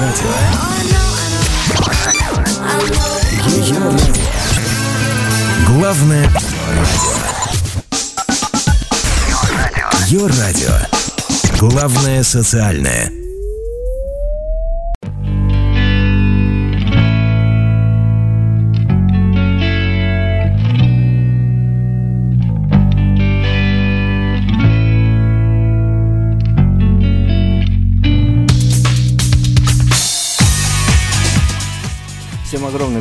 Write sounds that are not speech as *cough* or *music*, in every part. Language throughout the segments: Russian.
радио. Ее радио. Главное радио. Ее радио. Главное социальное.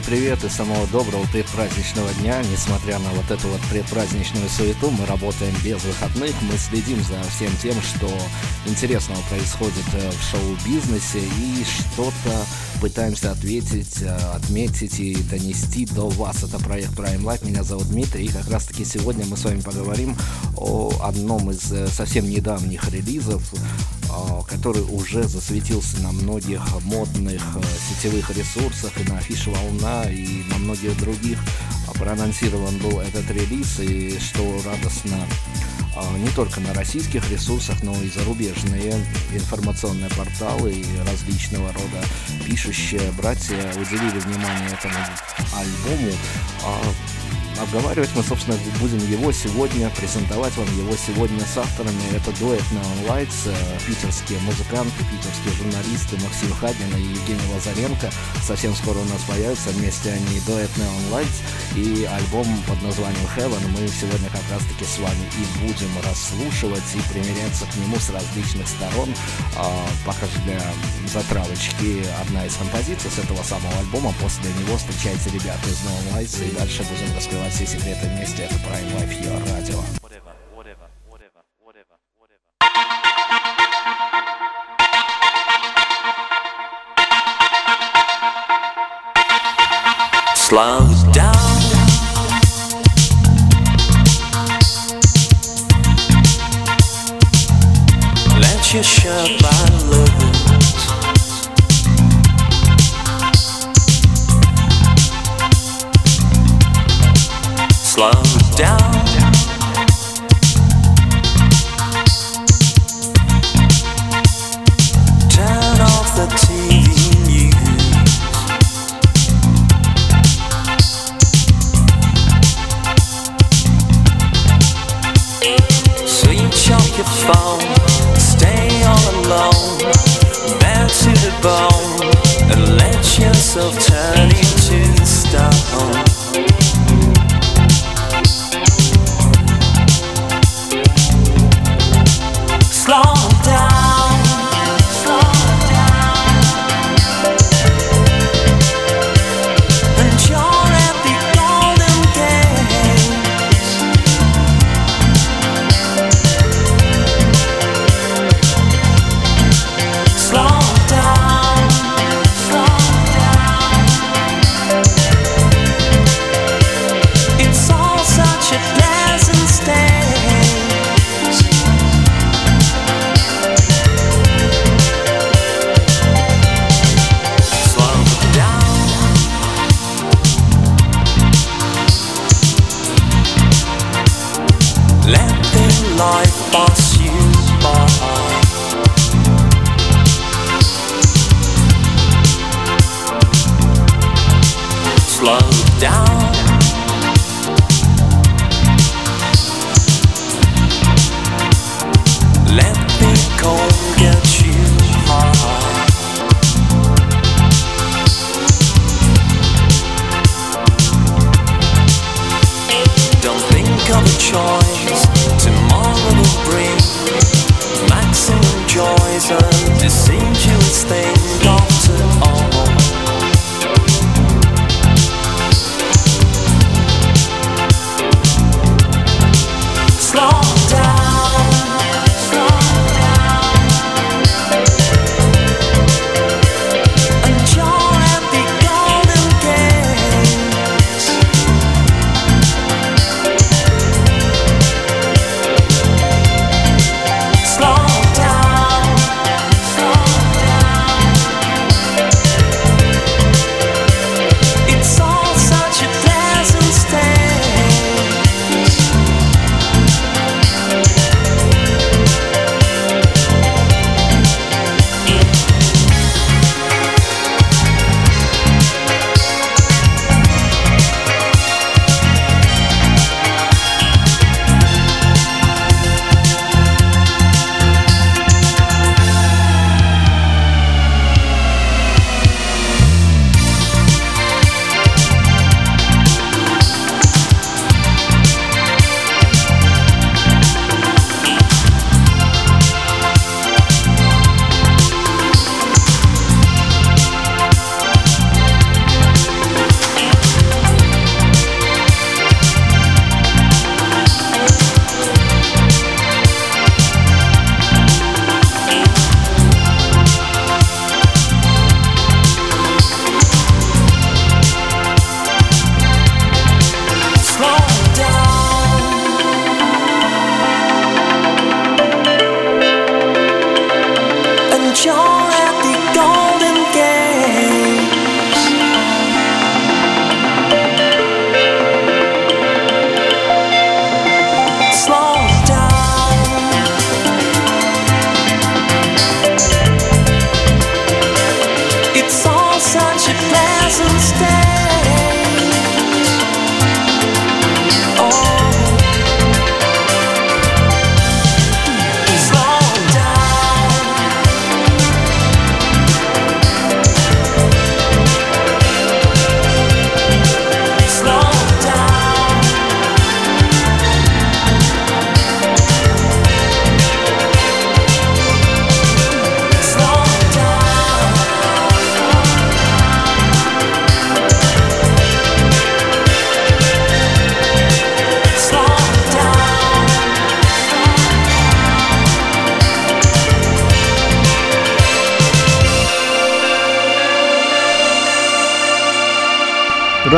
Привет и самого доброго предпраздничного дня. Несмотря на вот эту вот предпраздничную суету, мы работаем без выходных, мы следим за всем тем, что интересного происходит э, в шоу-бизнесе. И что-то пытаемся ответить, э, отметить и донести до вас. Это проект Prime Life, меня зовут Дмитрий, и как раз таки сегодня мы с вами поговорим о одном из э, совсем недавних релизов, который уже засветился на многих модных сетевых ресурсах и на афише Волна и на многих других. Проанонсирован был этот релиз, и что радостно, не только на российских ресурсах, но и зарубежные информационные порталы и различного рода пишущие братья уделили внимание этому альбому. Обговаривать мы, собственно, будем его сегодня, презентовать вам его сегодня с авторами. Это дуэт Neon Lights, питерские музыканты, питерские журналисты Максим Хадин и Евгений Лазаренко. Совсем скоро у нас появятся вместе они дуэт Neon Lights и альбом под названием Heaven. Мы сегодня как раз-таки с вами и будем расслушивать и примеряться к нему с различных сторон. Пока же для затравочки одна из композиций с этого самого альбома. После него встречайте ребята из Neon Lights и дальше будем раскрывать все секреты вместе. Это Prime Life, ее радио. Slow down. Let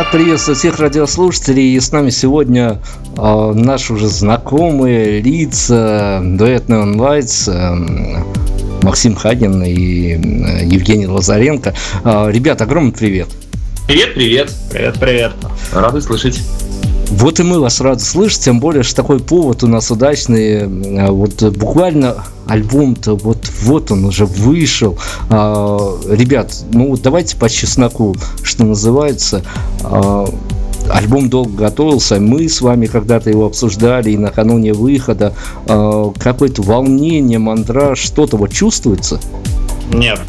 Рад приветствовать всех радиослушателей. И с нами сегодня э, наши уже знакомые лица дуэтный онлайн э, Максим Хагин и э, Евгений Лазаренко. Э, ребят, огромный привет. Привет, привет. Привет, привет. Рады слышать. Вот и мы вас рады слышать, тем более, что такой повод у нас удачный. Э, вот буквально альбом-то вот, вот он уже вышел. А, ребят, ну давайте по чесноку, что называется. А, альбом долго готовился, мы с вами когда-то его обсуждали и накануне выхода. А, какое-то волнение, мандраж, что-то вот чувствуется? Нет,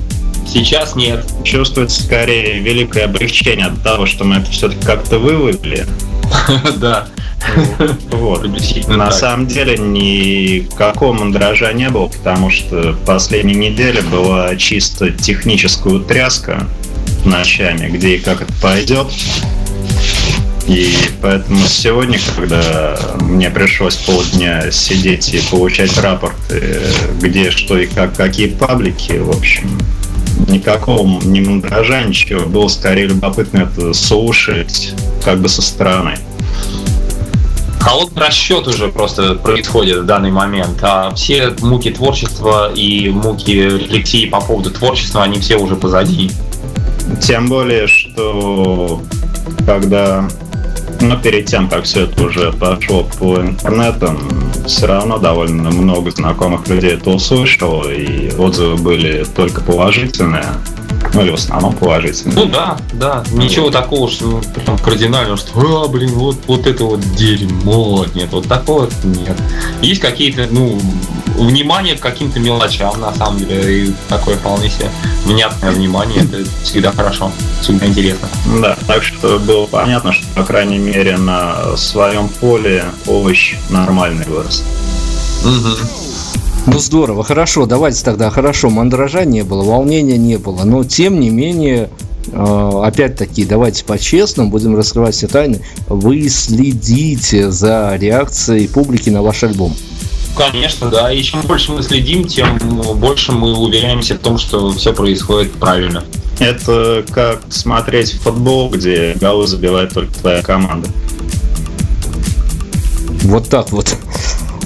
Сейчас нет. Чувствуется скорее великое облегчение от того, что мы это все-таки как-то вывалили. *laughs* Да. Вот. На самом деле никакого мандража не было, потому что последняя неделя была чисто техническая утряска ночами, где и как это пойдет. И поэтому сегодня, когда мне пришлось полдня сидеть и получать рапорты, где что и как, какие паблики, в общем, никакого не мандража, ничего. Было скорее любопытно это слушать как бы со стороны. Холодный расчет уже просто происходит в данный момент, а все муки творчества и муки рефлексии по поводу творчества, они все уже позади. Тем более, что когда но перед тем, как все это уже пошло по интернету, все равно довольно много знакомых людей это услышало, и отзывы были только положительные. Ну или в основном положительные. Ну да, да. Ничего такого, что прям кардинально, что а, блин, вот, вот это вот дерьмо. Нет, вот такого нет. Есть какие-то, ну, внимание к каким-то мелочам, на самом деле, и такое вполне себе внятное внимание, это всегда хорошо, всегда интересно. Да, так что было понятно, что, по крайней мере, на своем поле овощ нормальный вырос. Угу. Ну здорово, хорошо, давайте тогда, хорошо, мандража не было, волнения не было, но тем не менее, э, опять-таки, давайте по-честному, будем раскрывать все тайны, вы следите за реакцией публики на ваш альбом. Конечно, да. И чем больше мы следим, тем больше мы уверяемся в том, что все происходит правильно. Это как смотреть футбол, где голы забивает только твоя команда. Вот так вот.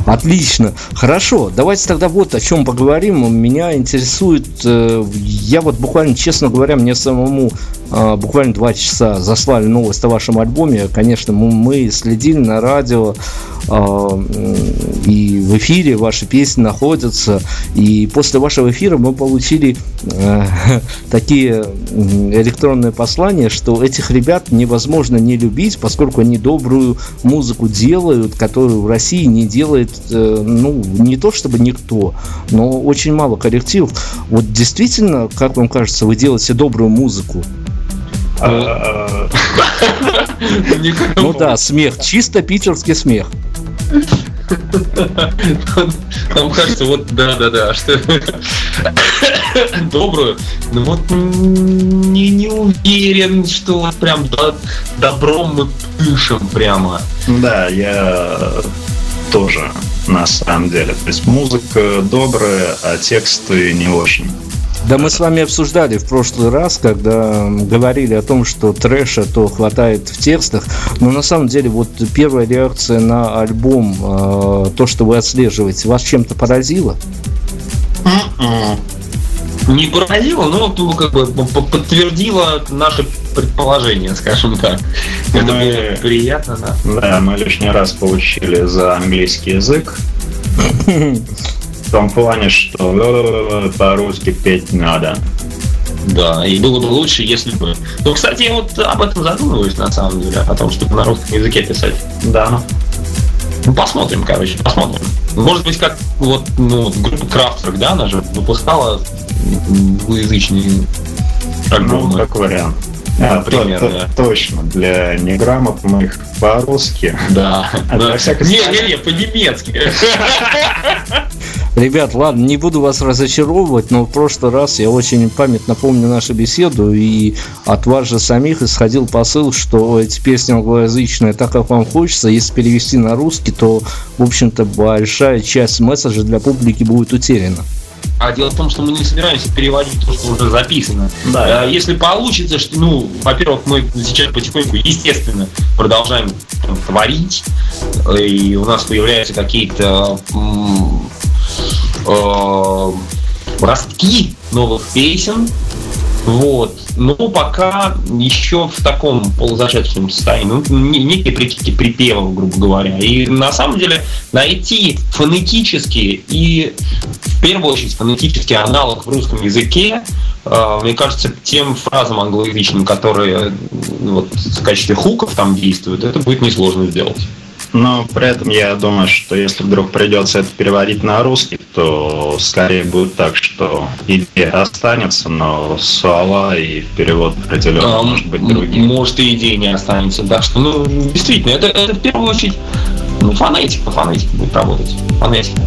Отлично. Хорошо, давайте тогда вот о чем поговорим. Меня интересует, э, я вот буквально, честно говоря, мне самому буквально два часа заслали новость о вашем альбоме. Конечно, мы следили на радио, а, и в эфире ваши песни находятся. И после вашего эфира мы получили э, *laughs* такие электронные послания, что этих ребят невозможно не любить, поскольку они добрую музыку делают, которую в России не делает, э, ну, не то чтобы никто, но очень мало коллективов. Вот действительно, как вам кажется, вы делаете добрую музыку? Ну да, смех, чисто питерский смех. Нам кажется, вот да, да, да, что добрую. Ну вот не, не уверен, что вот прям до, добром мы пышем прямо. Да, я тоже на самом деле. То есть музыка добрая, а тексты не очень. Да мы с вами обсуждали в прошлый раз, когда говорили о том, что трэша то хватает в текстах, но на самом деле вот первая реакция на альбом, э, то, что вы отслеживаете, вас чем-то поразило? Не поразило, но как бы подтвердило наше предположение, скажем так. Это мы, было приятно, да? Да, мы лишний раз получили за английский язык. *laughs* том плане, что по-русски петь надо. Да, и было бы лучше, если бы... Ну, кстати, я вот об этом задумываюсь, на самом деле, о том, чтобы на русском языке писать. Да. Ну, посмотрим, короче, посмотрим. Может быть, как вот ну, группа Крафтверк, да, она же выпускала двуязычные альбомы. Ну, как вариант. А, Например, то, да. Точно, для неграмотных по-русски. Да. А да. Не-не-не, по-немецки. *laughs* Ребят, ладно, не буду вас разочаровывать, но в прошлый раз я очень памятно помню нашу беседу, и от вас же самих исходил посыл, что эти песни англоязычные, так как вам хочется, если перевести на русский, то, в общем-то, большая часть месседжа для публики будет утеряна. А дело в том, что мы не собираемся переводить то, что уже записано. Да. А Если получится, что, ну, во-первых, мы сейчас потихоньку, естественно, продолжаем там, творить, и у нас появляются какие-то м, э, ростки новых песен, вот. Но пока еще в таком полузашедшем состоянии. Ну, не- некие прикидки припевов, грубо говоря. И на самом деле найти фонетические и в первую очередь фонетический аналог в русском языке, э, мне кажется, тем фразам англоязычным, которые ну, вот, в качестве хуков там действуют, это будет несложно сделать. Но при этом я думаю, что если вдруг придется это переводить на русский, то скорее будет так, что идея останется, но слова и перевод определенно А, может быть другим. Может, и идея не останется. Так что, ну, действительно, это, это в первую очередь ну, фонетика, фонетика будет работать. Фонетика.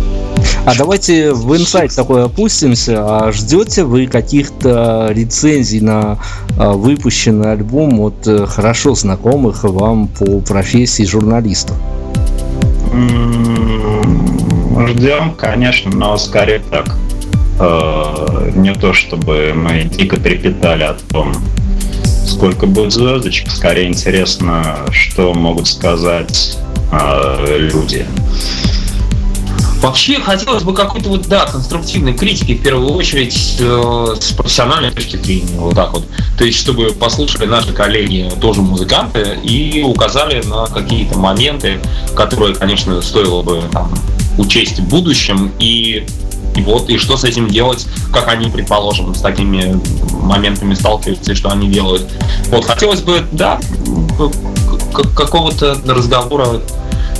А давайте в инсайт такой опустимся. А ждете вы каких-то рецензий на а, выпущенный альбом от э, хорошо знакомых вам по профессии журналистов? Ждем, конечно, но скорее так. Э, Не то чтобы мы дико трепетали о том, сколько будет звездочек, скорее интересно, что могут сказать э, люди. Вообще хотелось бы какой-то вот, да, конструктивной критики, в первую очередь, э, с профессиональной точки зрения, вот так вот. То есть, чтобы послушали наши коллеги, тоже музыканты, и указали на какие-то моменты, которые, конечно, стоило бы там, учесть в будущем, и, и вот, и что с этим делать, как они, предположим, с такими моментами сталкиваются, и что они делают. Вот, хотелось бы, да, какого-то разговора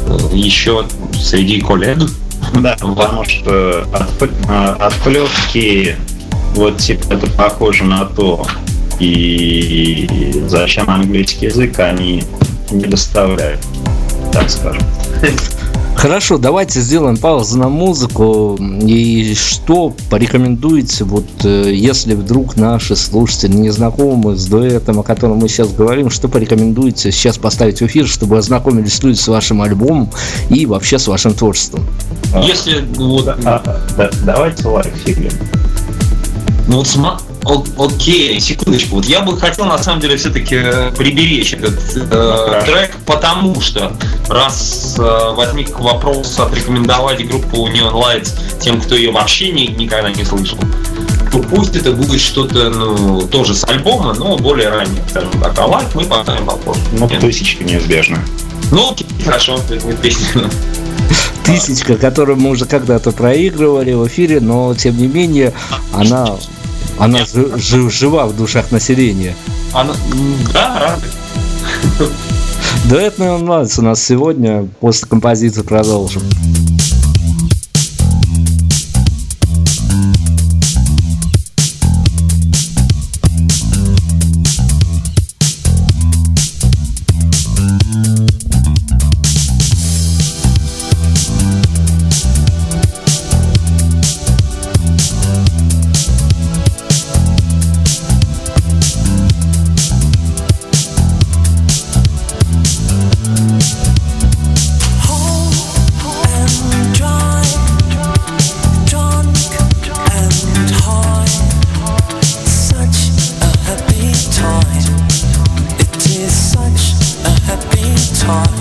э, еще среди коллег, Да, потому что э, отплевки, вот типа это похоже на то, и зачем английский язык они не доставляют, так скажем. *laughs* Хорошо, давайте сделаем паузу на музыку. И что порекомендуете, вот э, если вдруг наши слушатели не знакомы с дуэтом, о котором мы сейчас говорим, что порекомендуете сейчас поставить в эфир, чтобы ознакомились люди с вашим альбомом и вообще с вашим творчеством? Если вот, А, да- давайте лайк фиглим. ну вот сма- окей, секундочку. Вот я бы хотел на самом деле все-таки приберечь этот э, трек, потому что раз э, возник вопрос отрекомендовать группу Neon Lights тем, кто ее вообще ни- никогда не слышал, то пусть это будет что-то, ну, тоже с альбома, но более раннее, скажем так. А лайк мы поставим попозже. Ну, тысячка неизбежно. Ну, окей, хорошо, это будет песня. Тысячка, которую мы уже когда-то проигрывали в эфире, но тем не менее она, она жи- жи- жива в душах населения. Она, да, рады. Дуэт Neon Lights у нас сегодня, после композиции продолжим. guitar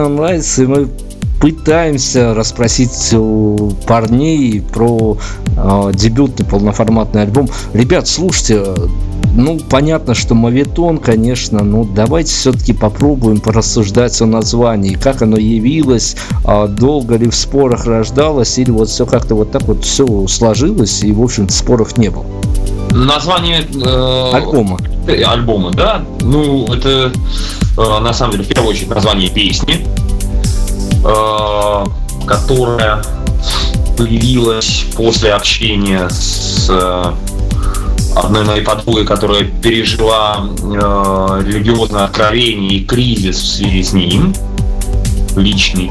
нам нравится, и мы пытаемся расспросить у парней про э, дебютный полноформатный альбом. Ребят, слушайте, ну, понятно, что мавитон, конечно, но давайте все-таки попробуем порассуждать о названии, как оно явилось, а долго ли в спорах рождалось, или вот все как-то вот так вот все сложилось, и, в общем-то, споров не было. Название э, альбома. Альбома, да. Ну, это на самом деле в первую очередь название песни, э, которая появилась после общения с э, одной моей подругой, которая пережила э, религиозное откровение и кризис в связи с ним, личный.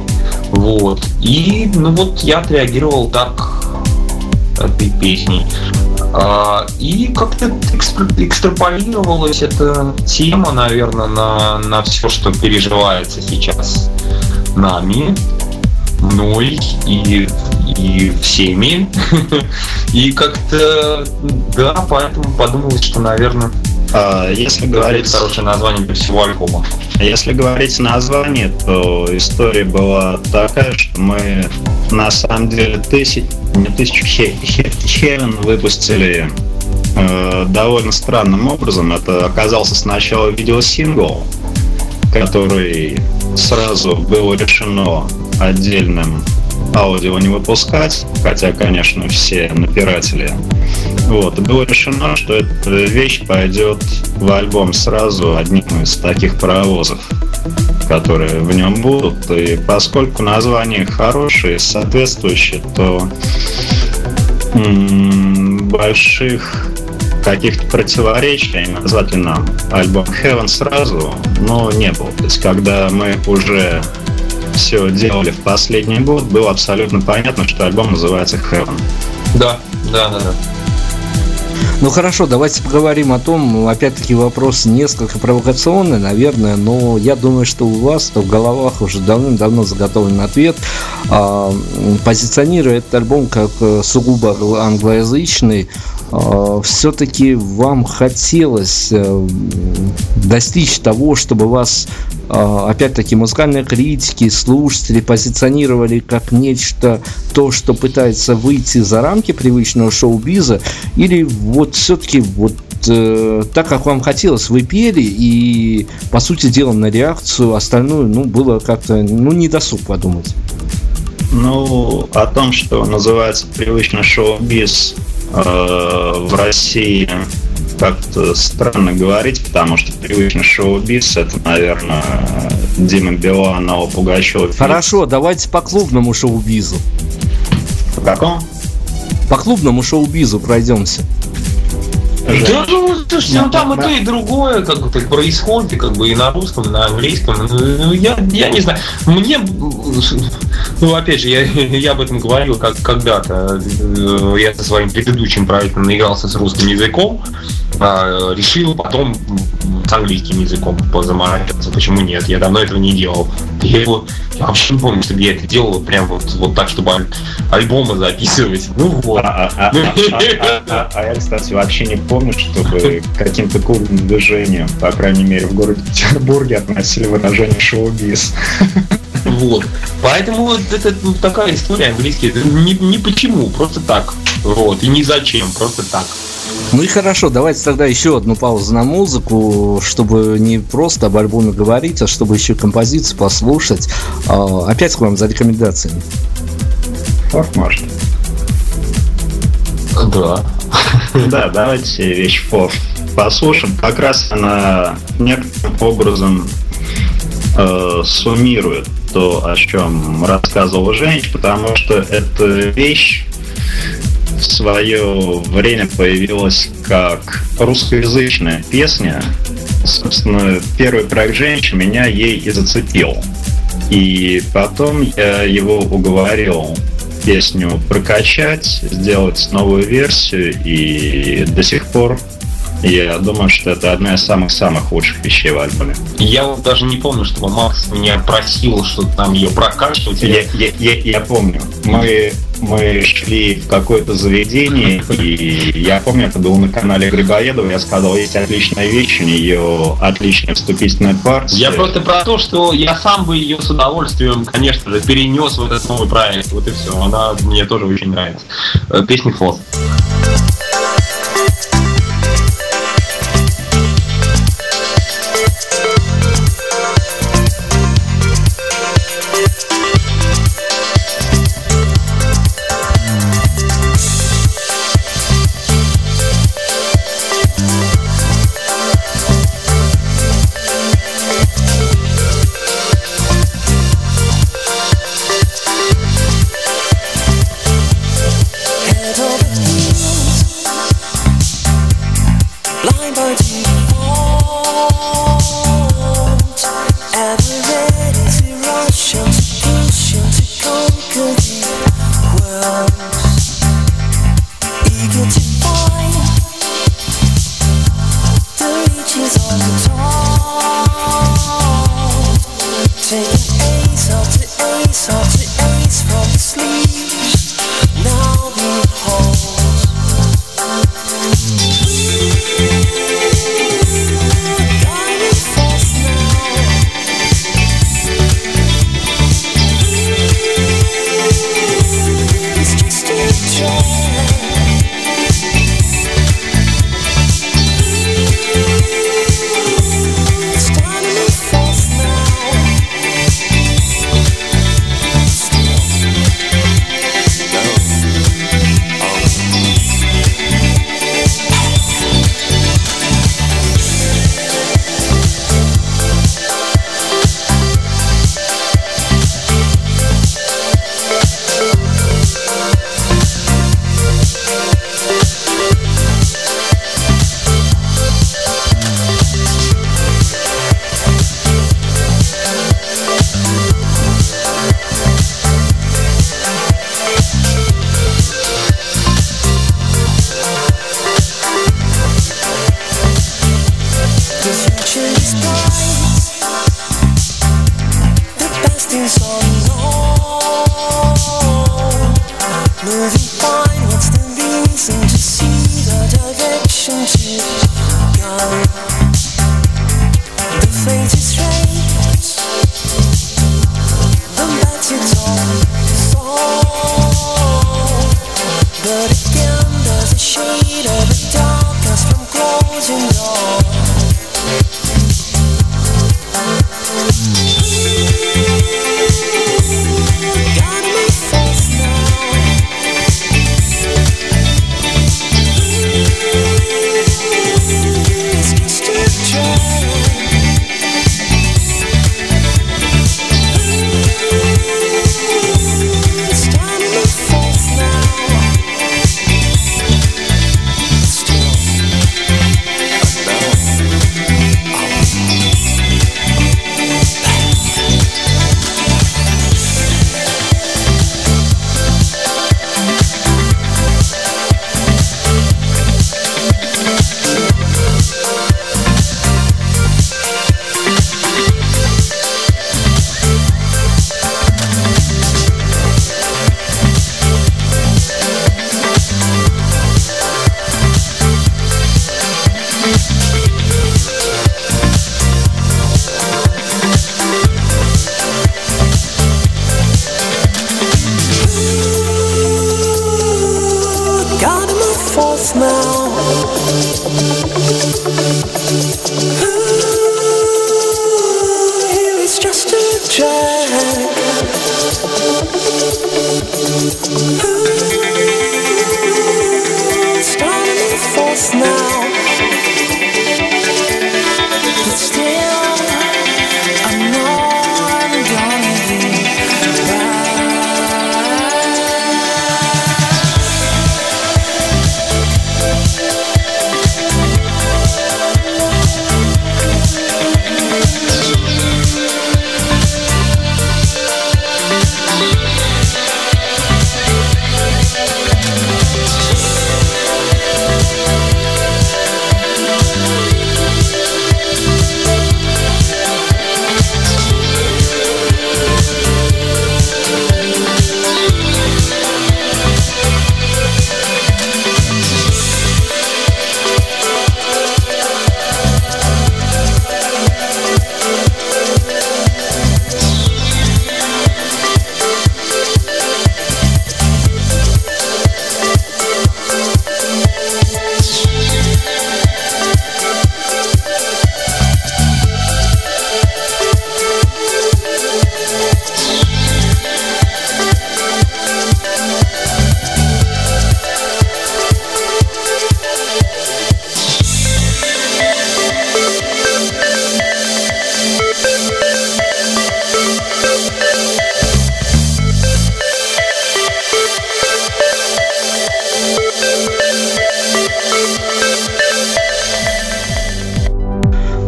Вот. И, ну вот, я отреагировал так этой песней. А, и как-то экстраполировалась эта тема, наверное, на, на все, что переживается сейчас нами, мной и и всеми. *laughs* И как-то, да, поэтому подумалось, что, наверное, если говорить хорошее название всего альбома. Если говорить название, то история была такая, что мы на самом деле тысяч, не тысячу Хелен выпустили э, довольно странным образом. Это оказался сначала видеосингл, который сразу было решено отдельным аудио не выпускать, хотя, конечно, все напиратели. Вот, и было решено, что эта вещь пойдет в альбом сразу одним из таких паровозов, которые в нем будут. И поскольку название хорошее, соответствующее, то больших каких-то противоречий, назвать ли нам альбом Heaven сразу, но не было. То есть, когда мы уже все делали в последний год, было абсолютно понятно, что альбом называется Heaven. Да, да, да, да. Ну хорошо, давайте поговорим о том, опять-таки вопрос несколько провокационный, наверное, но я думаю, что у вас в головах уже давным-давно заготовлен ответ. А, позиционируя этот альбом как э, сугубо англоязычный, все-таки вам хотелось э, достичь того, чтобы вас, а, опять-таки, музыкальные критики, слушатели позиционировали как нечто, то, что пытается выйти за рамки привычного шоу-биза, или вот все-таки вот э, так, как вам хотелось, вы пели, и, по сути дела, на реакцию остальную, ну, было как-то, ну, не досуг подумать. Ну, о том, что называется привычно шоу-биз, в России как-то странно говорить, потому что привычно шоу-биз это, наверное, Дима Биланова, Пугачева. Хорошо, давайте по клубному шоу-бизу. По какому? По клубному шоу-бизу пройдемся. Да, ну, слушайте, ну там и то, и другое как бы так происходит, как бы и на русском, и на английском. Ну, я, я не знаю. Мне, ну, опять же, я, я об этом говорил как когда-то. Я со своим предыдущим проектом наигрался с русским языком, решил потом с английским языком позаморачиваться. Почему нет? Я давно этого не делал. Я его я вообще не помню, чтобы я это делал прям вот, вот так, чтобы аль- альбомы записывать. Ну вот. А, а, а, а я, кстати, вообще не помню, чтобы каким-то клубным движением, по крайней мере, в городе Петербурге относили выражение шоу-биз. Вот. Поэтому вот это ну, такая история английский. Не, не почему, просто так. Вот. И не зачем, просто так. Ну и хорошо, давайте тогда еще одну паузу на музыку, чтобы не просто об альбоме говорить, а чтобы еще композицию послушать. А, опять к вам за рекомендациями. Форт может. Да. Да, давайте вещь Форт послушаем. Как раз она некоторым образом э, суммирует то, о чем рассказывал Женщ, потому что эта вещь в свое время появилась как русскоязычная песня. Собственно, первый проект «Женщин» меня ей и зацепил. И потом я его уговорил песню прокачать, сделать новую версию, и до сих пор Я думаю, что это одна из самых-самых лучших вещей в альбоме. Я вот даже не помню, чтобы Макс меня просил, что там ее прокачивать. Я, я, я, я помню. Мы, мы шли в какое-то заведение, и я помню, это было на канале Грибоедова, я сказал, есть отличная вещь, у нее отличная вступительная партия. Я просто про то, что я сам бы ее с удовольствием, конечно же, перенес в этот новый проект. Вот и все. Она мне тоже очень нравится. Э, песня Флот.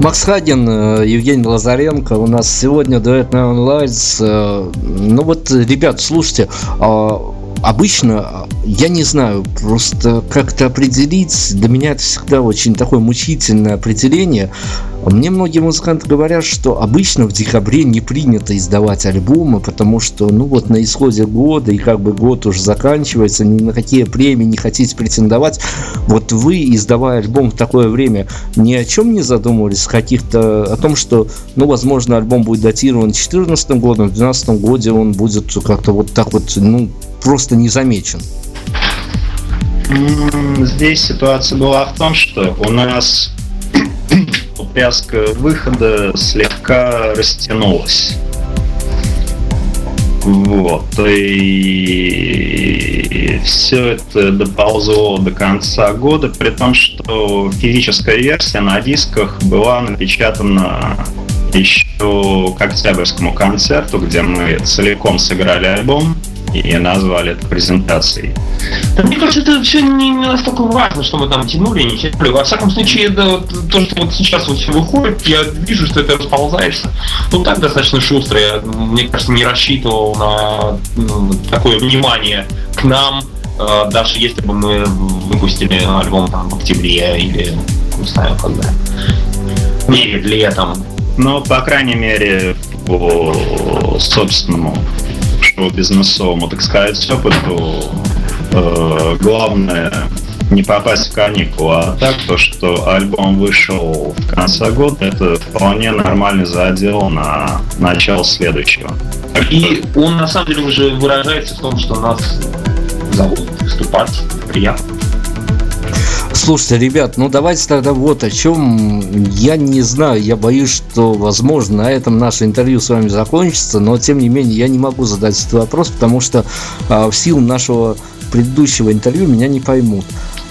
Макс Хаген, э, Евгений Лазаренко. У нас сегодня дуэт на онлайн. Э, ну вот, ребят, слушайте, а, обычно, я не знаю, просто как-то определить, для меня это всегда очень такое мучительное определение. Мне многие музыканты говорят, что обычно в декабре не принято издавать альбомы, потому что, ну вот на исходе года, и как бы год уже заканчивается, ни на какие премии не хотите претендовать. Вот вы, издавая альбом в такое время, ни о чем не задумывались, каких-то, о том, что, ну, возможно, альбом будет датирован 2014 годом, в 2012 году он будет как-то вот так вот, ну, просто не замечен. Здесь ситуация была в том, что у нас связка выхода слегка растянулась. Вот. И все это доползло до конца года, при том, что физическая версия на дисках была напечатана еще к октябрьскому концерту, где мы целиком сыграли альбом и назвали это презентацией. Да, мне кажется, это все не, настолько важно, что мы там тянули, не тянули. Во всяком случае, это, то, что вот сейчас вот все выходит, я вижу, что это расползается. Ну, так достаточно шустро. Я, мне кажется, не рассчитывал на ну, такое внимание к нам, э, даже если бы мы выпустили альбом там в октябре или, не знаю, когда. Перед летом. Ну, по крайней мере, по собственному шоу-бизнесовому, так сказать, опыту, э, главное не попасть в каникулы, а так то, что альбом вышел в конце года, это вполне нормальный задел на начало следующего. И он на самом деле уже выражается в том, что нас зовут выступать. Приятно. Слушайте, ребят, ну давайте тогда вот о чем. Я не знаю, я боюсь, что, возможно, на этом наше интервью с вами закончится, но тем не менее я не могу задать этот вопрос, потому что а, в силу нашего предыдущего интервью меня не поймут.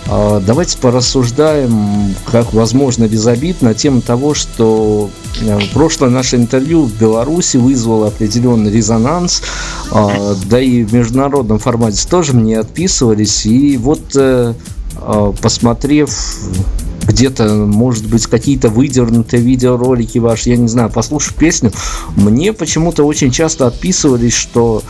А, давайте порассуждаем, как возможно безобидно, на тему того, что а, прошлое наше интервью в Беларуси вызвало определенный резонанс, а, да и в международном формате тоже мне отписывались, и вот Э, посмотрев где-то, может быть, какие-то выдернутые видеоролики ваши, я не знаю, послушав песню, мне почему-то очень часто отписывались, что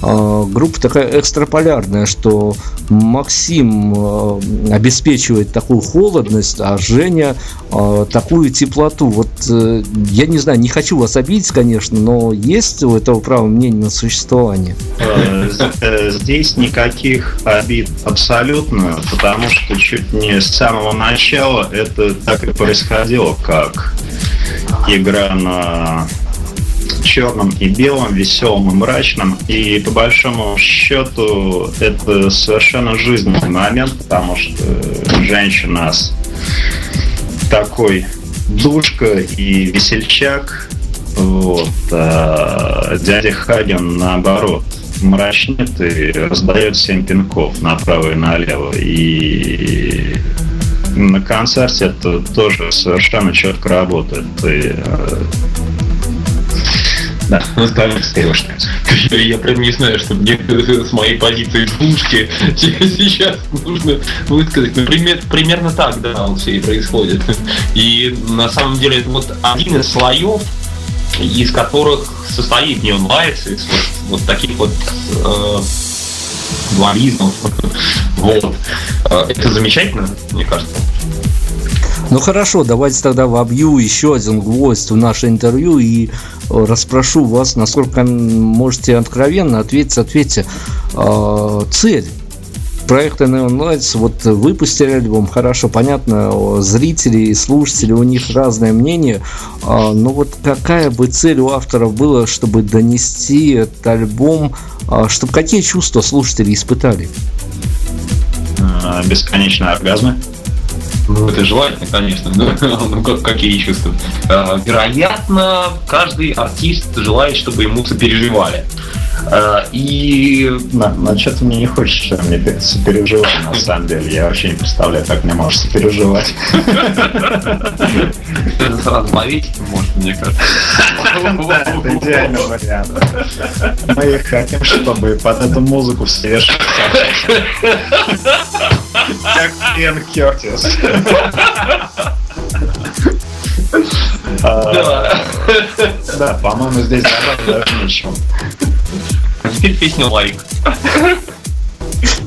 группа такая экстраполярная, что Максим э, обеспечивает такую холодность, а Женя э, такую теплоту. Вот э, я не знаю, не хочу вас обидеть, конечно, но есть у этого права мнения на существование? Э, э, здесь никаких обид абсолютно, потому что чуть не с самого начала это так и происходило, как игра на черном и белом, веселом и мрачном. И по большому счету это совершенно жизненный момент, потому что женщина нас такой душка и весельчак. Вот. А дядя Хаген наоборот мрачнет и раздает всем пинков направо и налево. И на концерте это тоже совершенно четко работает. И да, ну скажем, скрежно. *laughs* Я прям не знаю, что мне с моей позиции двушки *laughs* сейчас нужно высказать. Ну, пример, примерно так, да, все и происходит. *laughs* И на самом деле это вот один из слоев, из которых состоит Neon Lights, из вот, вот таких вот э, дуализмов. Вот. Э, это замечательно, мне кажется. Ну хорошо, давайте тогда вобью еще один гвоздь в наше интервью и расспрошу вас, насколько можете откровенно ответить, ответьте. Э, цель проекта Neon Lights, вот выпустили альбом, хорошо, понятно, зрители и слушатели, у них разное мнение, а, но вот какая бы цель у авторов была, чтобы донести этот альбом, а, чтобы какие чувства слушатели испытали? Бесконечные оргазмы. Ну, это желательно, конечно. *laughs* ну, как, какие чувства? А, вероятно, каждый артист желает, чтобы ему сопереживали. А, и... На, на что-то мне не хочется мне сопереживать, на самом деле. Я вообще не представляю, как мне можешь сопереживать. Это сразу ловить может, мне кажется. Да, это идеальный вариант. Мы хотим, чтобы под эту музыку все как Кен Кертис. Да. Да, по-моему, здесь добавить даже нечего. А теперь песня лайк.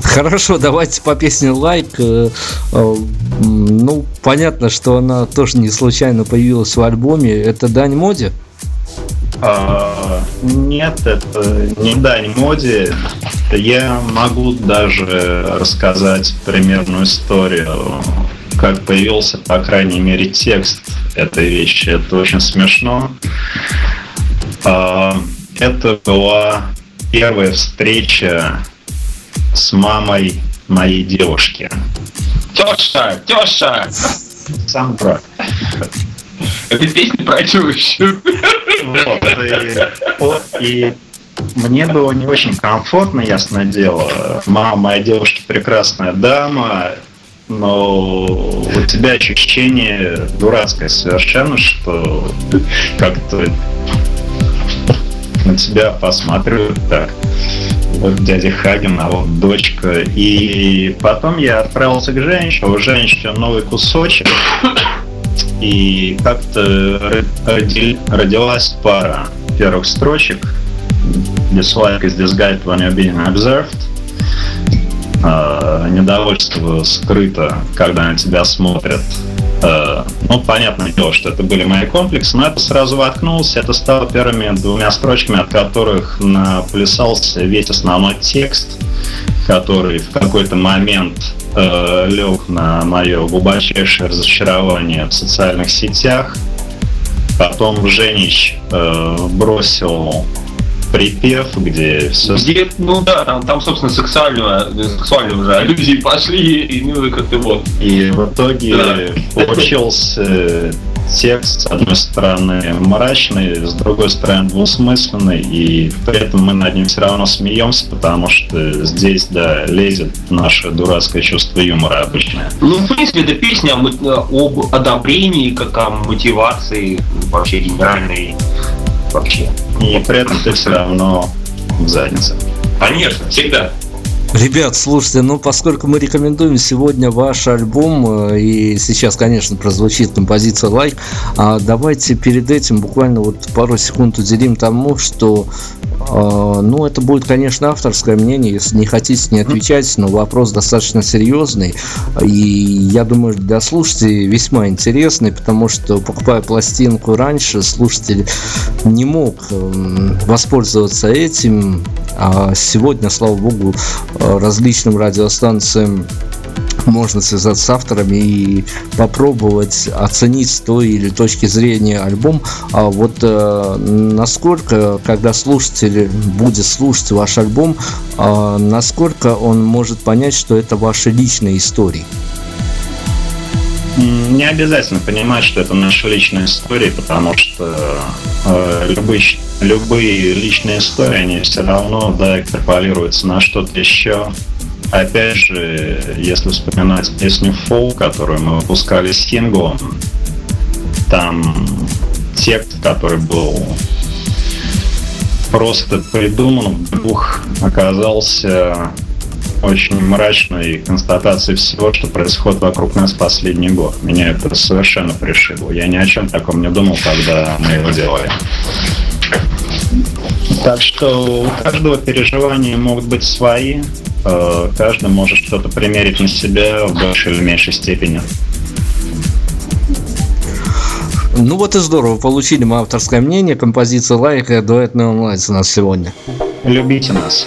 Хорошо, давайте по песне лайк. Э, э, ну, понятно, что она тоже не случайно появилась в альбоме. Это дань моде? А, нет, это не дань моде. Я могу даже рассказать примерную историю, как появился, по крайней мере, текст этой вещи. Это очень смешно. А, это была первая встреча с мамой моей девушки. Теша, теша! Сам брат. Это песня про тещу. Вот, и, и мне было не очень комфортно, ясное дело. Мама моей девушки прекрасная дама, но у тебя ощущение дурацкое совершенно, что как-то на тебя посматривают так. Вот дядя Хаген, а вот дочка. И потом я отправился к женщине, у женщины новый кусочек. И как-то родилась пара первых строчек. Dislike is this guide when you're being observed. Uh, недовольство скрыто, когда на тебя смотрят. Uh, ну, понятное дело, что это были мои комплексы, но это сразу воткнулся. Это стало первыми двумя строчками, от которых наплясался весь основной текст, который в какой-то момент э, лег на мое глубочайшее разочарование в социальных сетях. Потом Женич э, бросил припев, где все... Где, ну да, там, там собственно, сексуального, сексуальные уже аллюзии пошли, и ну как-то вот. И в итоге да. получился текст, с одной стороны, мрачный, с другой стороны, двусмысленный, и при этом мы над ним все равно смеемся, потому что здесь, да, лезет наше дурацкое чувство юмора обычное. Ну, в принципе, это песня об одобрении, как о мотивации вообще генеральной вообще. И при этом ты все равно в заднице. Конечно, всегда. Ребят, слушайте, ну поскольку мы рекомендуем сегодня ваш альбом, э, и сейчас, конечно, прозвучит композиция лайк, а давайте перед этим буквально вот пару секунд уделим тому, что ну, это будет, конечно, авторское мнение. Если не хотите, не отвечайте, но вопрос достаточно серьезный. И я думаю, для слушателей весьма интересный, потому что, покупая пластинку раньше, слушатель не мог эм, воспользоваться этим. А сегодня, слава богу, э, различным радиостанциям можно связаться с авторами и попробовать оценить с той или точки зрения альбом. А вот э, насколько, когда слушатель будет слушать ваш альбом, э, насколько он может понять, что это ваши личные истории? Не обязательно понимать, что это наши личные истории, потому что э, любые, любые личные истории, они все равно да, экстраполируются на что-то еще. Опять же, если вспоминать песню Fall, которую мы выпускали с синглом, там текст, который был просто придуман вдруг оказался очень мрачной констатацией всего, что происходит вокруг нас последний год. Меня это совершенно пришибло. Я ни о чем таком не думал, когда мы его делали. Так что у каждого переживания могут быть свои. Э, каждый может что-то примерить на себя в большей или меньшей степени. Ну вот и здорово, получили мы авторское мнение, композиция лайка, дуэт Neon Lights у нас сегодня. Любите нас.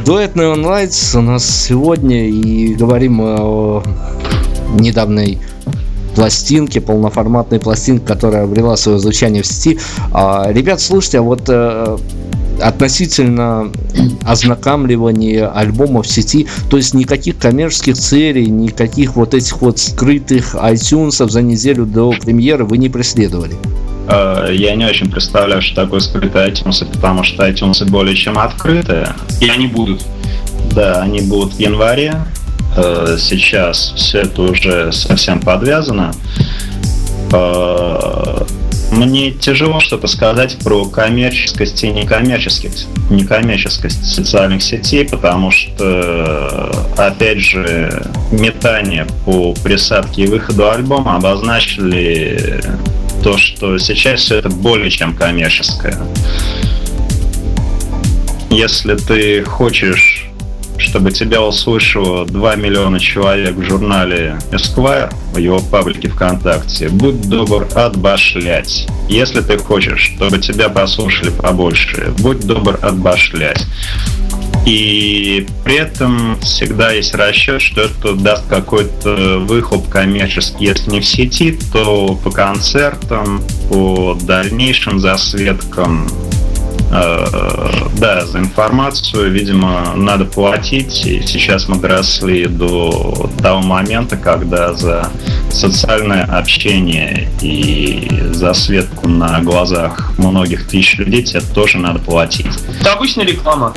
Дуэт Neon у нас сегодня и говорим о недавней пластинке, полноформатной пластинке, которая обрела свое звучание в сети. А, ребят, слушайте, а вот э, относительно ознакомливания альбома в сети, то есть никаких коммерческих целей, никаких вот этих вот скрытых iTunes за неделю до премьеры вы не преследовали? Э, я не очень представляю, что такое скрытые iTunes, потому что iTunes более чем открытые. И они будут. Да, они будут в январе. Э, сейчас все это уже совсем подвязано. Э, мне тяжело что-то сказать про коммерческость и некоммерческость, некоммерческость социальных сетей, потому что, опять же, метание по присадке и выходу альбома обозначили то, что сейчас все это более чем коммерческое. Если ты хочешь, чтобы тебя услышало 2 миллиона человек в журнале Esquire, в его паблике ВКонтакте, будь добр отбашлять. Если ты хочешь, чтобы тебя послушали побольше, будь добр отбашлять. И при этом всегда есть расчет, что это даст какой-то выхлоп коммерческий. Если не в сети, то по концертам, по дальнейшим засветкам. Э, да, за информацию, видимо, надо платить. И сейчас мы доросли до того момента, когда за социальное общение и засветку на глазах многих тысяч людей тебе тоже надо платить. Это обычная реклама.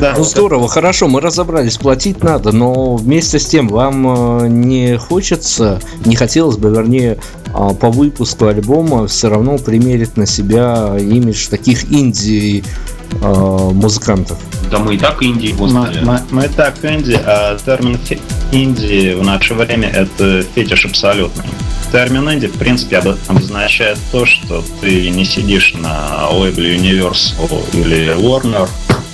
Да. Ну здорово, хорошо, мы разобрались, платить надо, но вместе с тем вам э, не хочется, не хотелось бы, вернее, а, по выпуску альбома все равно примерить на себя имидж таких инди э, музыкантов. Да мы и так инди мы, мы, мы и так инди, а термин инди в наше время это фетиш абсолютный. Термин инди, в принципе, обозначает то, что ты не сидишь на лейбле Universal или Warner,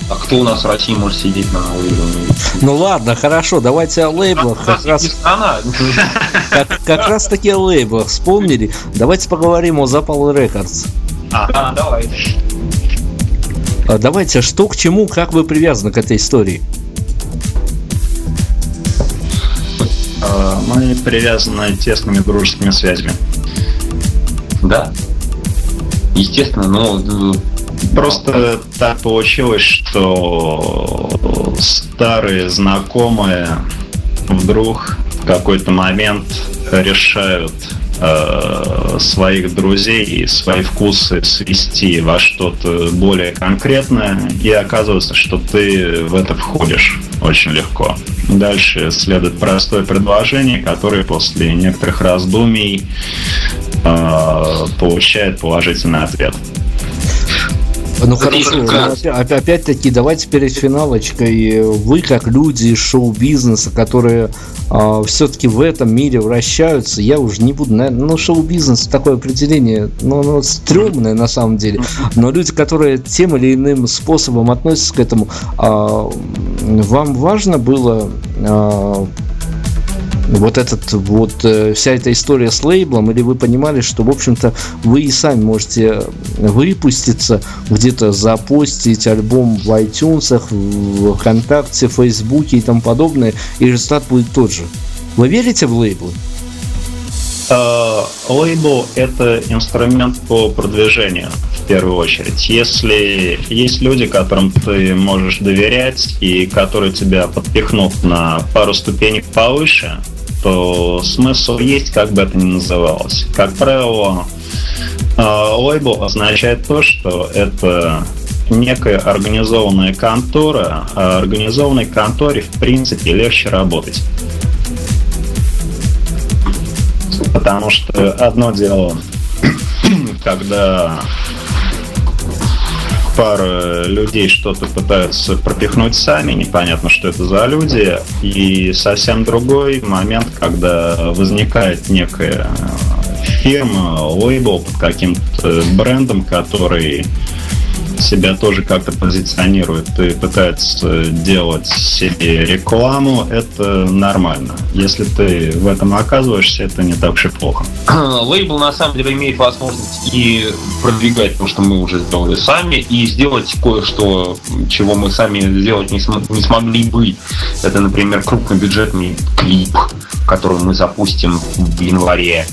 А кто у нас в России может сидеть на лейбле? Ну ладно, хорошо, давайте о лейблах. Как раз, как, как раз таки о лейблах вспомнили. Давайте поговорим о Запал Рекордс. А, давай. А Давайте, что к чему, как вы привязаны к этой истории? Э, Мы привязаны тесными дружескими связями. Да. Естественно, но э, Просто так получилось, что старые знакомые вдруг в какой-то момент решают э, своих друзей и свои вкусы свести во что-то более конкретное, и оказывается, что ты в это входишь очень легко. Дальше следует простое предложение, которое после некоторых раздумий э, получает положительный ответ. Ну хорошо, ну, опять-таки давайте перед финалочкой. Вы как люди из шоу-бизнеса, которые все-таки в этом мире вращаются, я уже не буду, наверное, ну шоу-бизнес такое определение, ну, ну стрёмное на самом деле, но люди, которые тем или иным способом относятся к этому, а, вам важно было а, вот этот вот э, вся эта история с лейблом, или вы понимали, что в общем-то вы и сами можете выпуститься, где-то запостить альбом в iTunes, в ВКонтакте, в Фейсбуке и тому подобное, и результат будет тот же. Вы верите в лейблы? Э, Лейбл – это инструмент по продвижению, в первую очередь. Если есть люди, которым ты можешь доверять и которые тебя подпихнут на пару ступенек повыше, то смысл есть, как бы это ни называлось. Как правило, э, лейбл означает то, что это некая организованная контора, а организованной конторе, в принципе, легче работать. Потому что одно дело, *clears throat* когда пара людей что-то пытаются пропихнуть сами, непонятно, что это за люди, и совсем другой момент, когда возникает некая фирма, лейбл под каким-то брендом, который себя тоже как-то позиционирует и пытается делать себе рекламу, это нормально. Если ты в этом оказываешься, это не так уж и плохо. *clears throat* Лейбл на самом деле имеет возможность и продвигать то, что мы уже сделали сами, и сделать кое-что, чего мы сами сделать не, см- не смогли бы. Это, например, крупнобюджетный клип, который мы запустим в январе.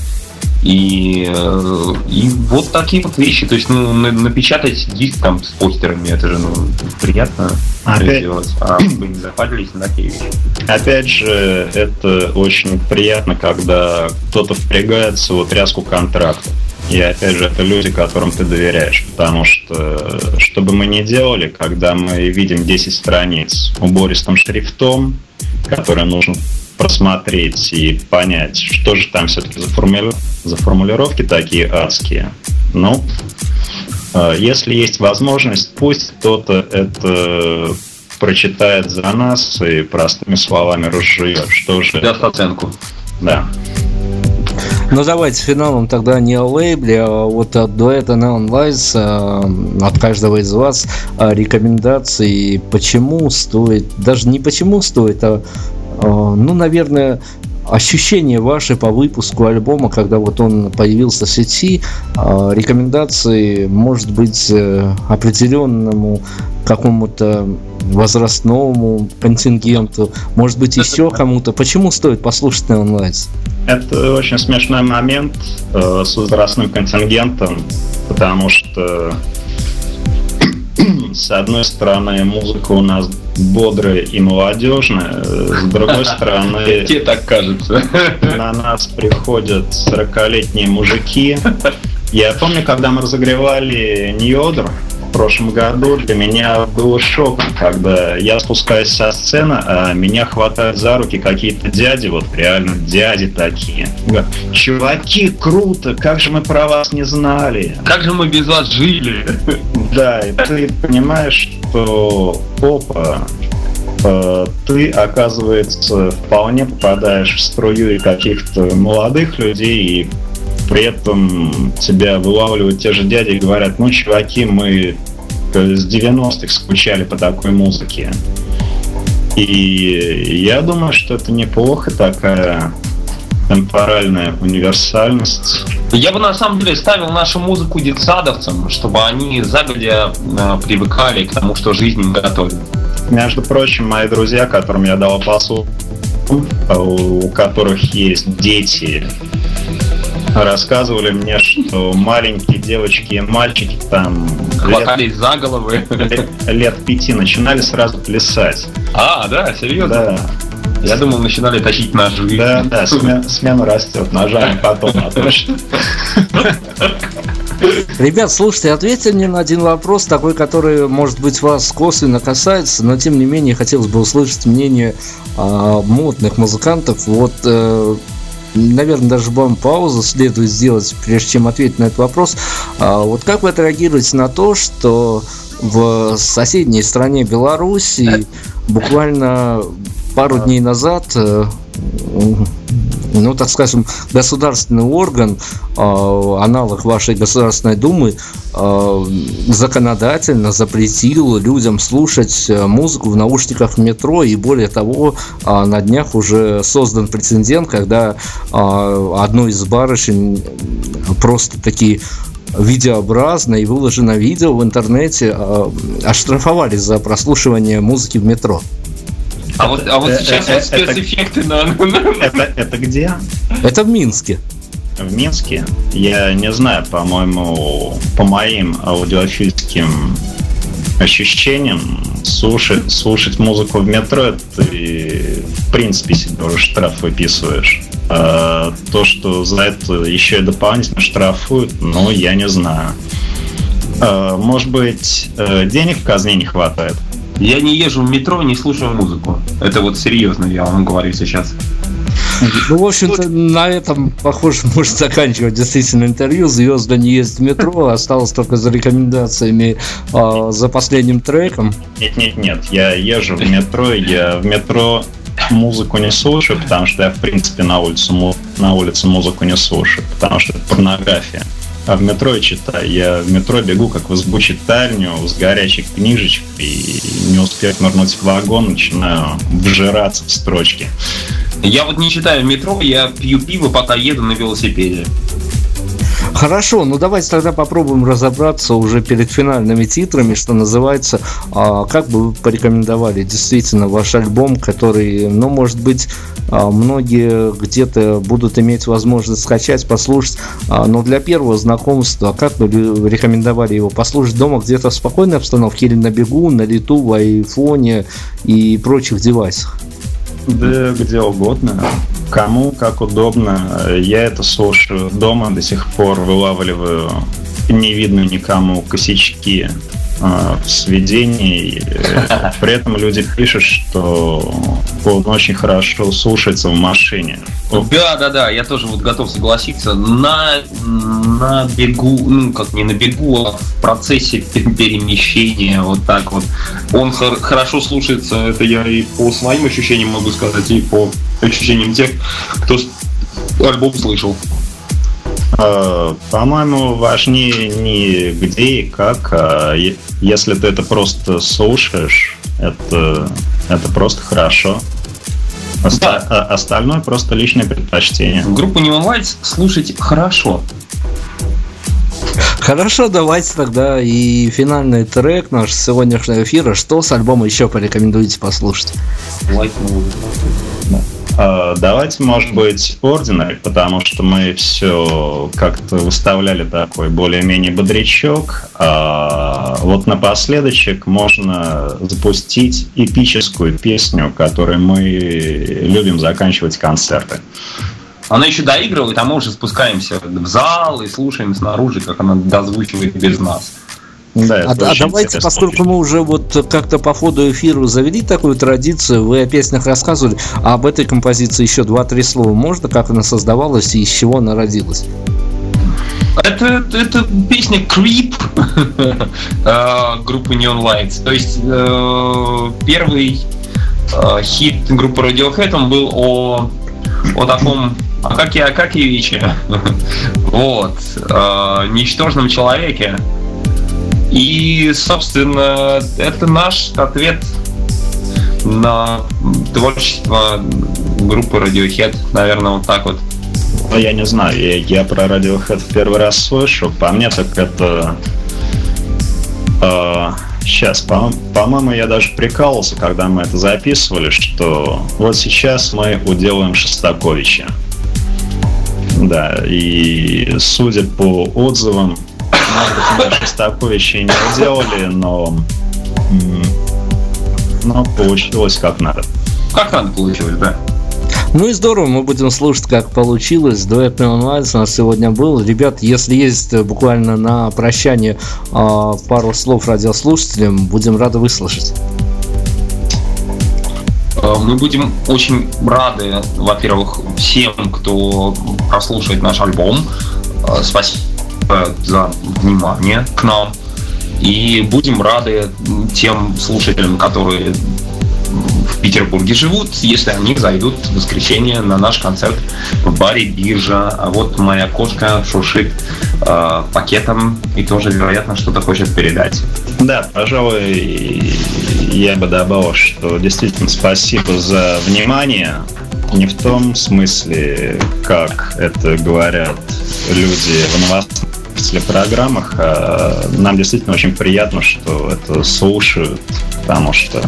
И, э, и вот такие вот вещи. То есть, ну, на- напечатать диск там с постерами, это же ну, приятно Опять- сделать. А вы не запарились на такие вещи. Опять же, это очень приятно, когда кто-то впрягается в отрязку контракта. И опять же, это люди, которым ты доверяешь. Потому что, что бы мы ни делали, когда мы видим 10 страниц убористым шрифтом, которые нужно просмотреть и понять, что же там все-таки за, формули- за формулировки такие адские. Ну, э, если есть возможность, пусть кто-то это прочитает за нас и простыми словами разжует. Что же... Даст оценку. Да. Ну давайте финалом тогда не о лейбле, а вот от дуэта Neon Lights э, от каждого из вас э, рекомендации, почему стоит, даже не почему стоит, а э, ну, наверное, ощущение ваше по выпуску альбома, когда вот он появился в сети, рекомендации, может быть, э, определенному какому-то возрастному контингенту, может быть, еще кому-то. Почему стоит послушать Neon Lights? Это очень смешной момент э, с возрастным контингентом, потому что *clears throat* с одной стороны музыка у нас бодрая и молодежная, с другой *laughs* стороны Тебе так кажется. *laughs* на нас приходят 40-летние мужики. *laughs* Я помню, когда мы разогревали Ньодр прошлом году, для меня было шоком, когда я спускаюсь со сцены, а меня хватают за руки какие-то дяди, вот реально дяди такие. Чуваки, круто, как же мы про вас не знали. Как же мы без вас жили? Да, и ты понимаешь, что опа, э, ты, оказывается, вполне попадаешь в струю каких-то молодых людей, и при этом тебя вылавливают те же дяди и говорят, ну, чуваки, мы только с 90-х скучали по такой музыке. И я думаю, что это неплохо такая темпоральная универсальность. Я бы на самом деле ставил нашу музыку детсадовцам, чтобы они загодя э, привыкали к тому, что жизнь им готовит. Между прочим, мои друзья, которым я дал посыл, у которых есть дети, рассказывали мне, что маленькие девочки и мальчики там Хватались лет, за головы. Лет, лет пяти начинали сразу плясать. А, да, серьезно? Да. Я думал, начинали тащить ножи. Да, да, смена, смена растет, ножами потом, а точно. Ребят, слушайте, ответьте мне на один вопрос, такой, который, может быть, вас косвенно касается, но тем не менее хотелось бы услышать мнение а, модных музыкантов. Вот э, наверное, даже вам паузу следует сделать, прежде чем ответить на этот вопрос. А вот как вы отреагируете на то, что в соседней стране Беларуси буквально пару дней назад э, ну, так скажем, государственный орган, э, аналог вашей Государственной Думы, э, законодательно запретил людям слушать э, музыку в наушниках в метро, и более того, э, на днях уже создан прецедент, когда одну из барышень просто такие видеообразно и выложено видео в интернете оштрафовали за прослушивание музыки в метро. А вот, а вот э, сейчас вот спецэффекты на... Это, это где? Это в Минске. В Минске? Я не знаю, по-моему, по моим аудиофильским ощущениям, слушать, слушать музыку в метро, это ты, в принципе, себе уже штраф выписываешь. А то, что за это еще и дополнительно штрафуют, ну, я не знаю. А, может быть, э, денег в казне не хватает? Я не езжу в метро, не слушаю музыку. Это вот серьезно, я вам говорю сейчас. Ну, в общем-то, на этом, похоже, *laughs* может заканчивать действительно интервью. Звезда не ездит в метро, осталось только за рекомендациями э, за последним треком. Нет, нет, нет, я езжу в метро, я в метро музыку не слушаю, потому что я, в принципе, на улицу, на улице музыку не слушаю, потому что это порнография. А в метро читаю. Я в метро бегу, как в избу читальню, с горячих книжечек, и не успев нырнуть в вагон, начинаю вжираться в строчки. Я вот не читаю в метро, я пью пиво, пока еду на велосипеде. Хорошо, ну давайте тогда попробуем разобраться уже перед финальными титрами, что называется. А, как бы вы порекомендовали действительно ваш альбом, который, ну, может быть, а, многие где-то будут иметь возможность скачать, послушать, а, но для первого знакомства, как бы рекомендовали его послушать дома где-то в спокойной обстановке или на бегу, на лету, в айфоне и прочих девайсах? Да где угодно. Кому как удобно. Я это слушаю дома до сих пор, вылавливаю не видно никому косячки в сведении. *laughs* При этом люди пишут, что он очень хорошо слушается в машине. Да, да, да, я тоже вот готов согласиться. На, на бегу, ну как не на бегу, а в процессе перемещения, вот так вот. Он хорошо слушается, это я и по своим ощущениям могу сказать, и по ощущениям тех, кто альбом слышал. Э, по-моему, важнее не где и как, а если ты это просто слушаешь, это, это просто хорошо. Оста- да. Остальное просто личное предпочтение. Группу не Lights слушать хорошо. Хорошо, давайте тогда и финальный трек нашего сегодняшнего эфира. Что с альбома еще порекомендуете послушать? Like а, давайте, может быть, Ordinary, потому что мы все как-то выставляли такой более-менее бодрячок. А вот напоследочек можно запустить эпическую песню, которой мы любим заканчивать концерты. Она еще доигрывает, а мы уже спускаемся в зал и слушаем снаружи, как она дозвучивает без нас. Да, а, а давайте, поскольку мы уже вот как-то по ходу эфира завели такую традицию, вы о песнях рассказывали, а об этой композиции еще два-три слова можно, как она создавалась и из чего она родилась? Это, это песня Creep *laughs* э, группы Neon Lights. То есть э, первый э, хит группы Radiohead он был о, о таком а как я, как и Вичи. *laughs* вот. Э, ничтожном человеке, И, собственно, это наш ответ на творчество группы Radiohead, наверное, вот так вот. Ну, я не знаю, я, я про Radiohead в первый раз слышу. По мне так это... Э, сейчас, по- по-моему, я даже прикалывался, когда мы это записывали, что вот сейчас мы уделаем Шостаковича. Да, и судя по отзывам, может быть, мы Шостаковича и не уделали, но, но получилось как надо. Как надо получилось, да? Ну и здорово, мы будем слушать, как получилось. Дуэт Neon Lights у нас сегодня был. Ребят, если есть э, буквально на прощание а, пару слов радиослушателям, будем рады выслушать. Э, Мы будем очень рады, во-первых, всем, кто прослушает наш альбом. Э, Спасибо за внимание к нам. И будем рады тем слушателям, которые в Петербурге живут, если они зайдут в воскресенье на наш концерт в баре Биржа. А вот моя кошка шуршит э, пакетом и тоже, вероятно, что-то хочет передать. Да, пожалуй, я бы добавил, что действительно спасибо за внимание. Не в том смысле, как это говорят люди в новостных телепрограммах, а нам действительно очень приятно, что это слушают, потому что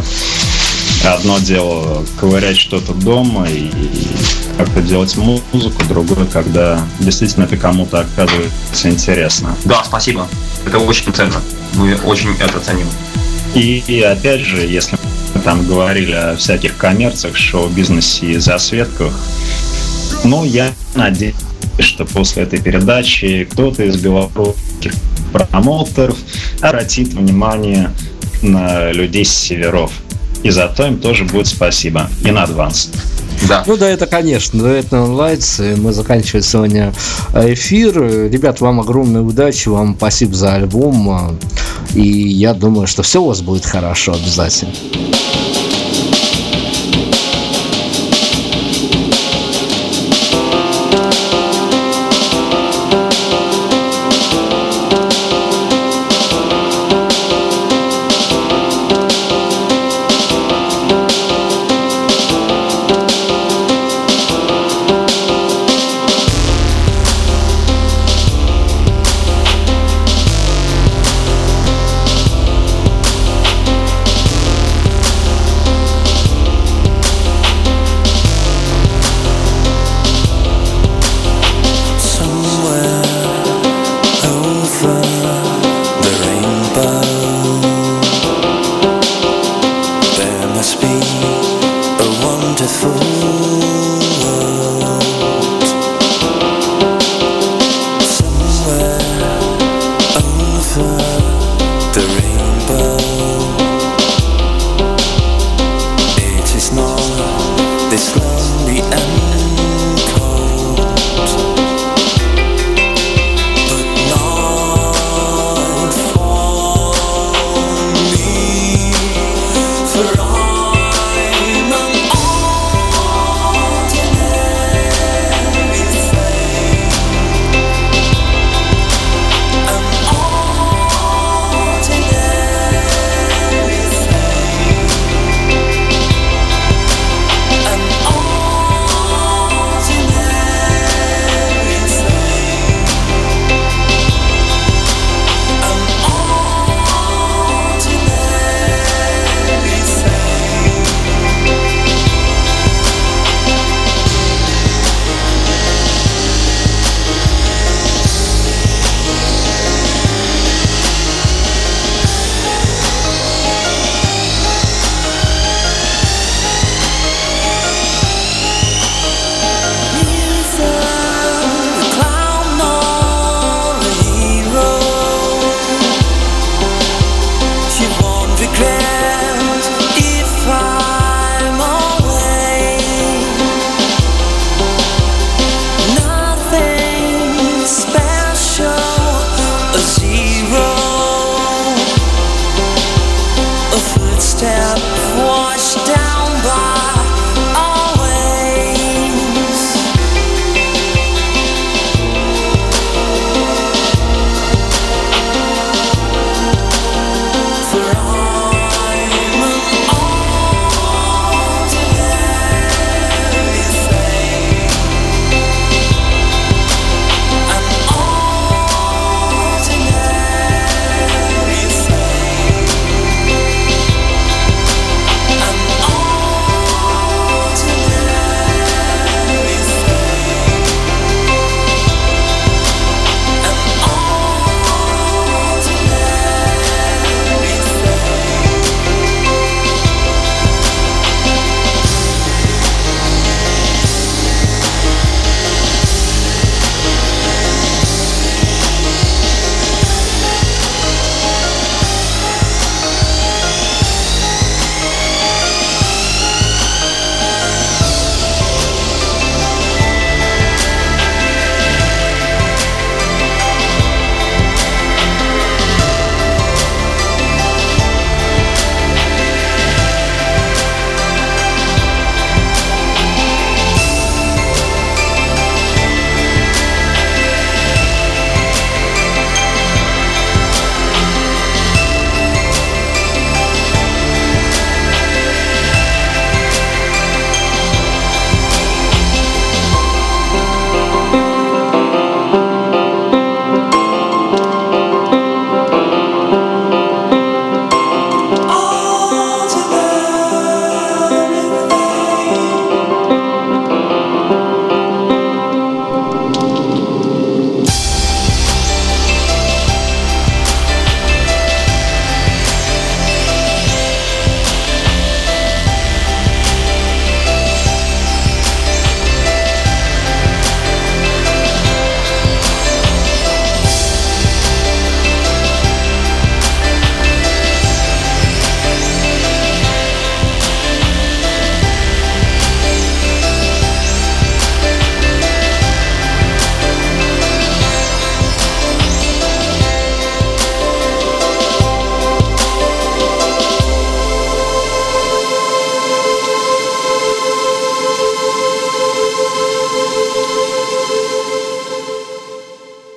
одно дело ковырять что-то дома и как-то делать музыку, другое, когда действительно это кому-то оказывается интересно. Да, спасибо. Это очень ценно. Мы очень это ценим. И, и опять же, если мы там говорили о всяких коммерциях, шоу-бизнесе и засветках, ну, я надеюсь, что после этой передачи кто-то из белорусских промоутеров обратит внимание на людей с северов. И за то им тоже будет спасибо. И на адванс. Да. Ну да, это конечно, Дуэт Neon Lights. Мы заканчиваем сегодня эфир. Ребят, вам огромной удачи, вам спасибо за альбом. И я думаю, что все у вас будет хорошо обязательно.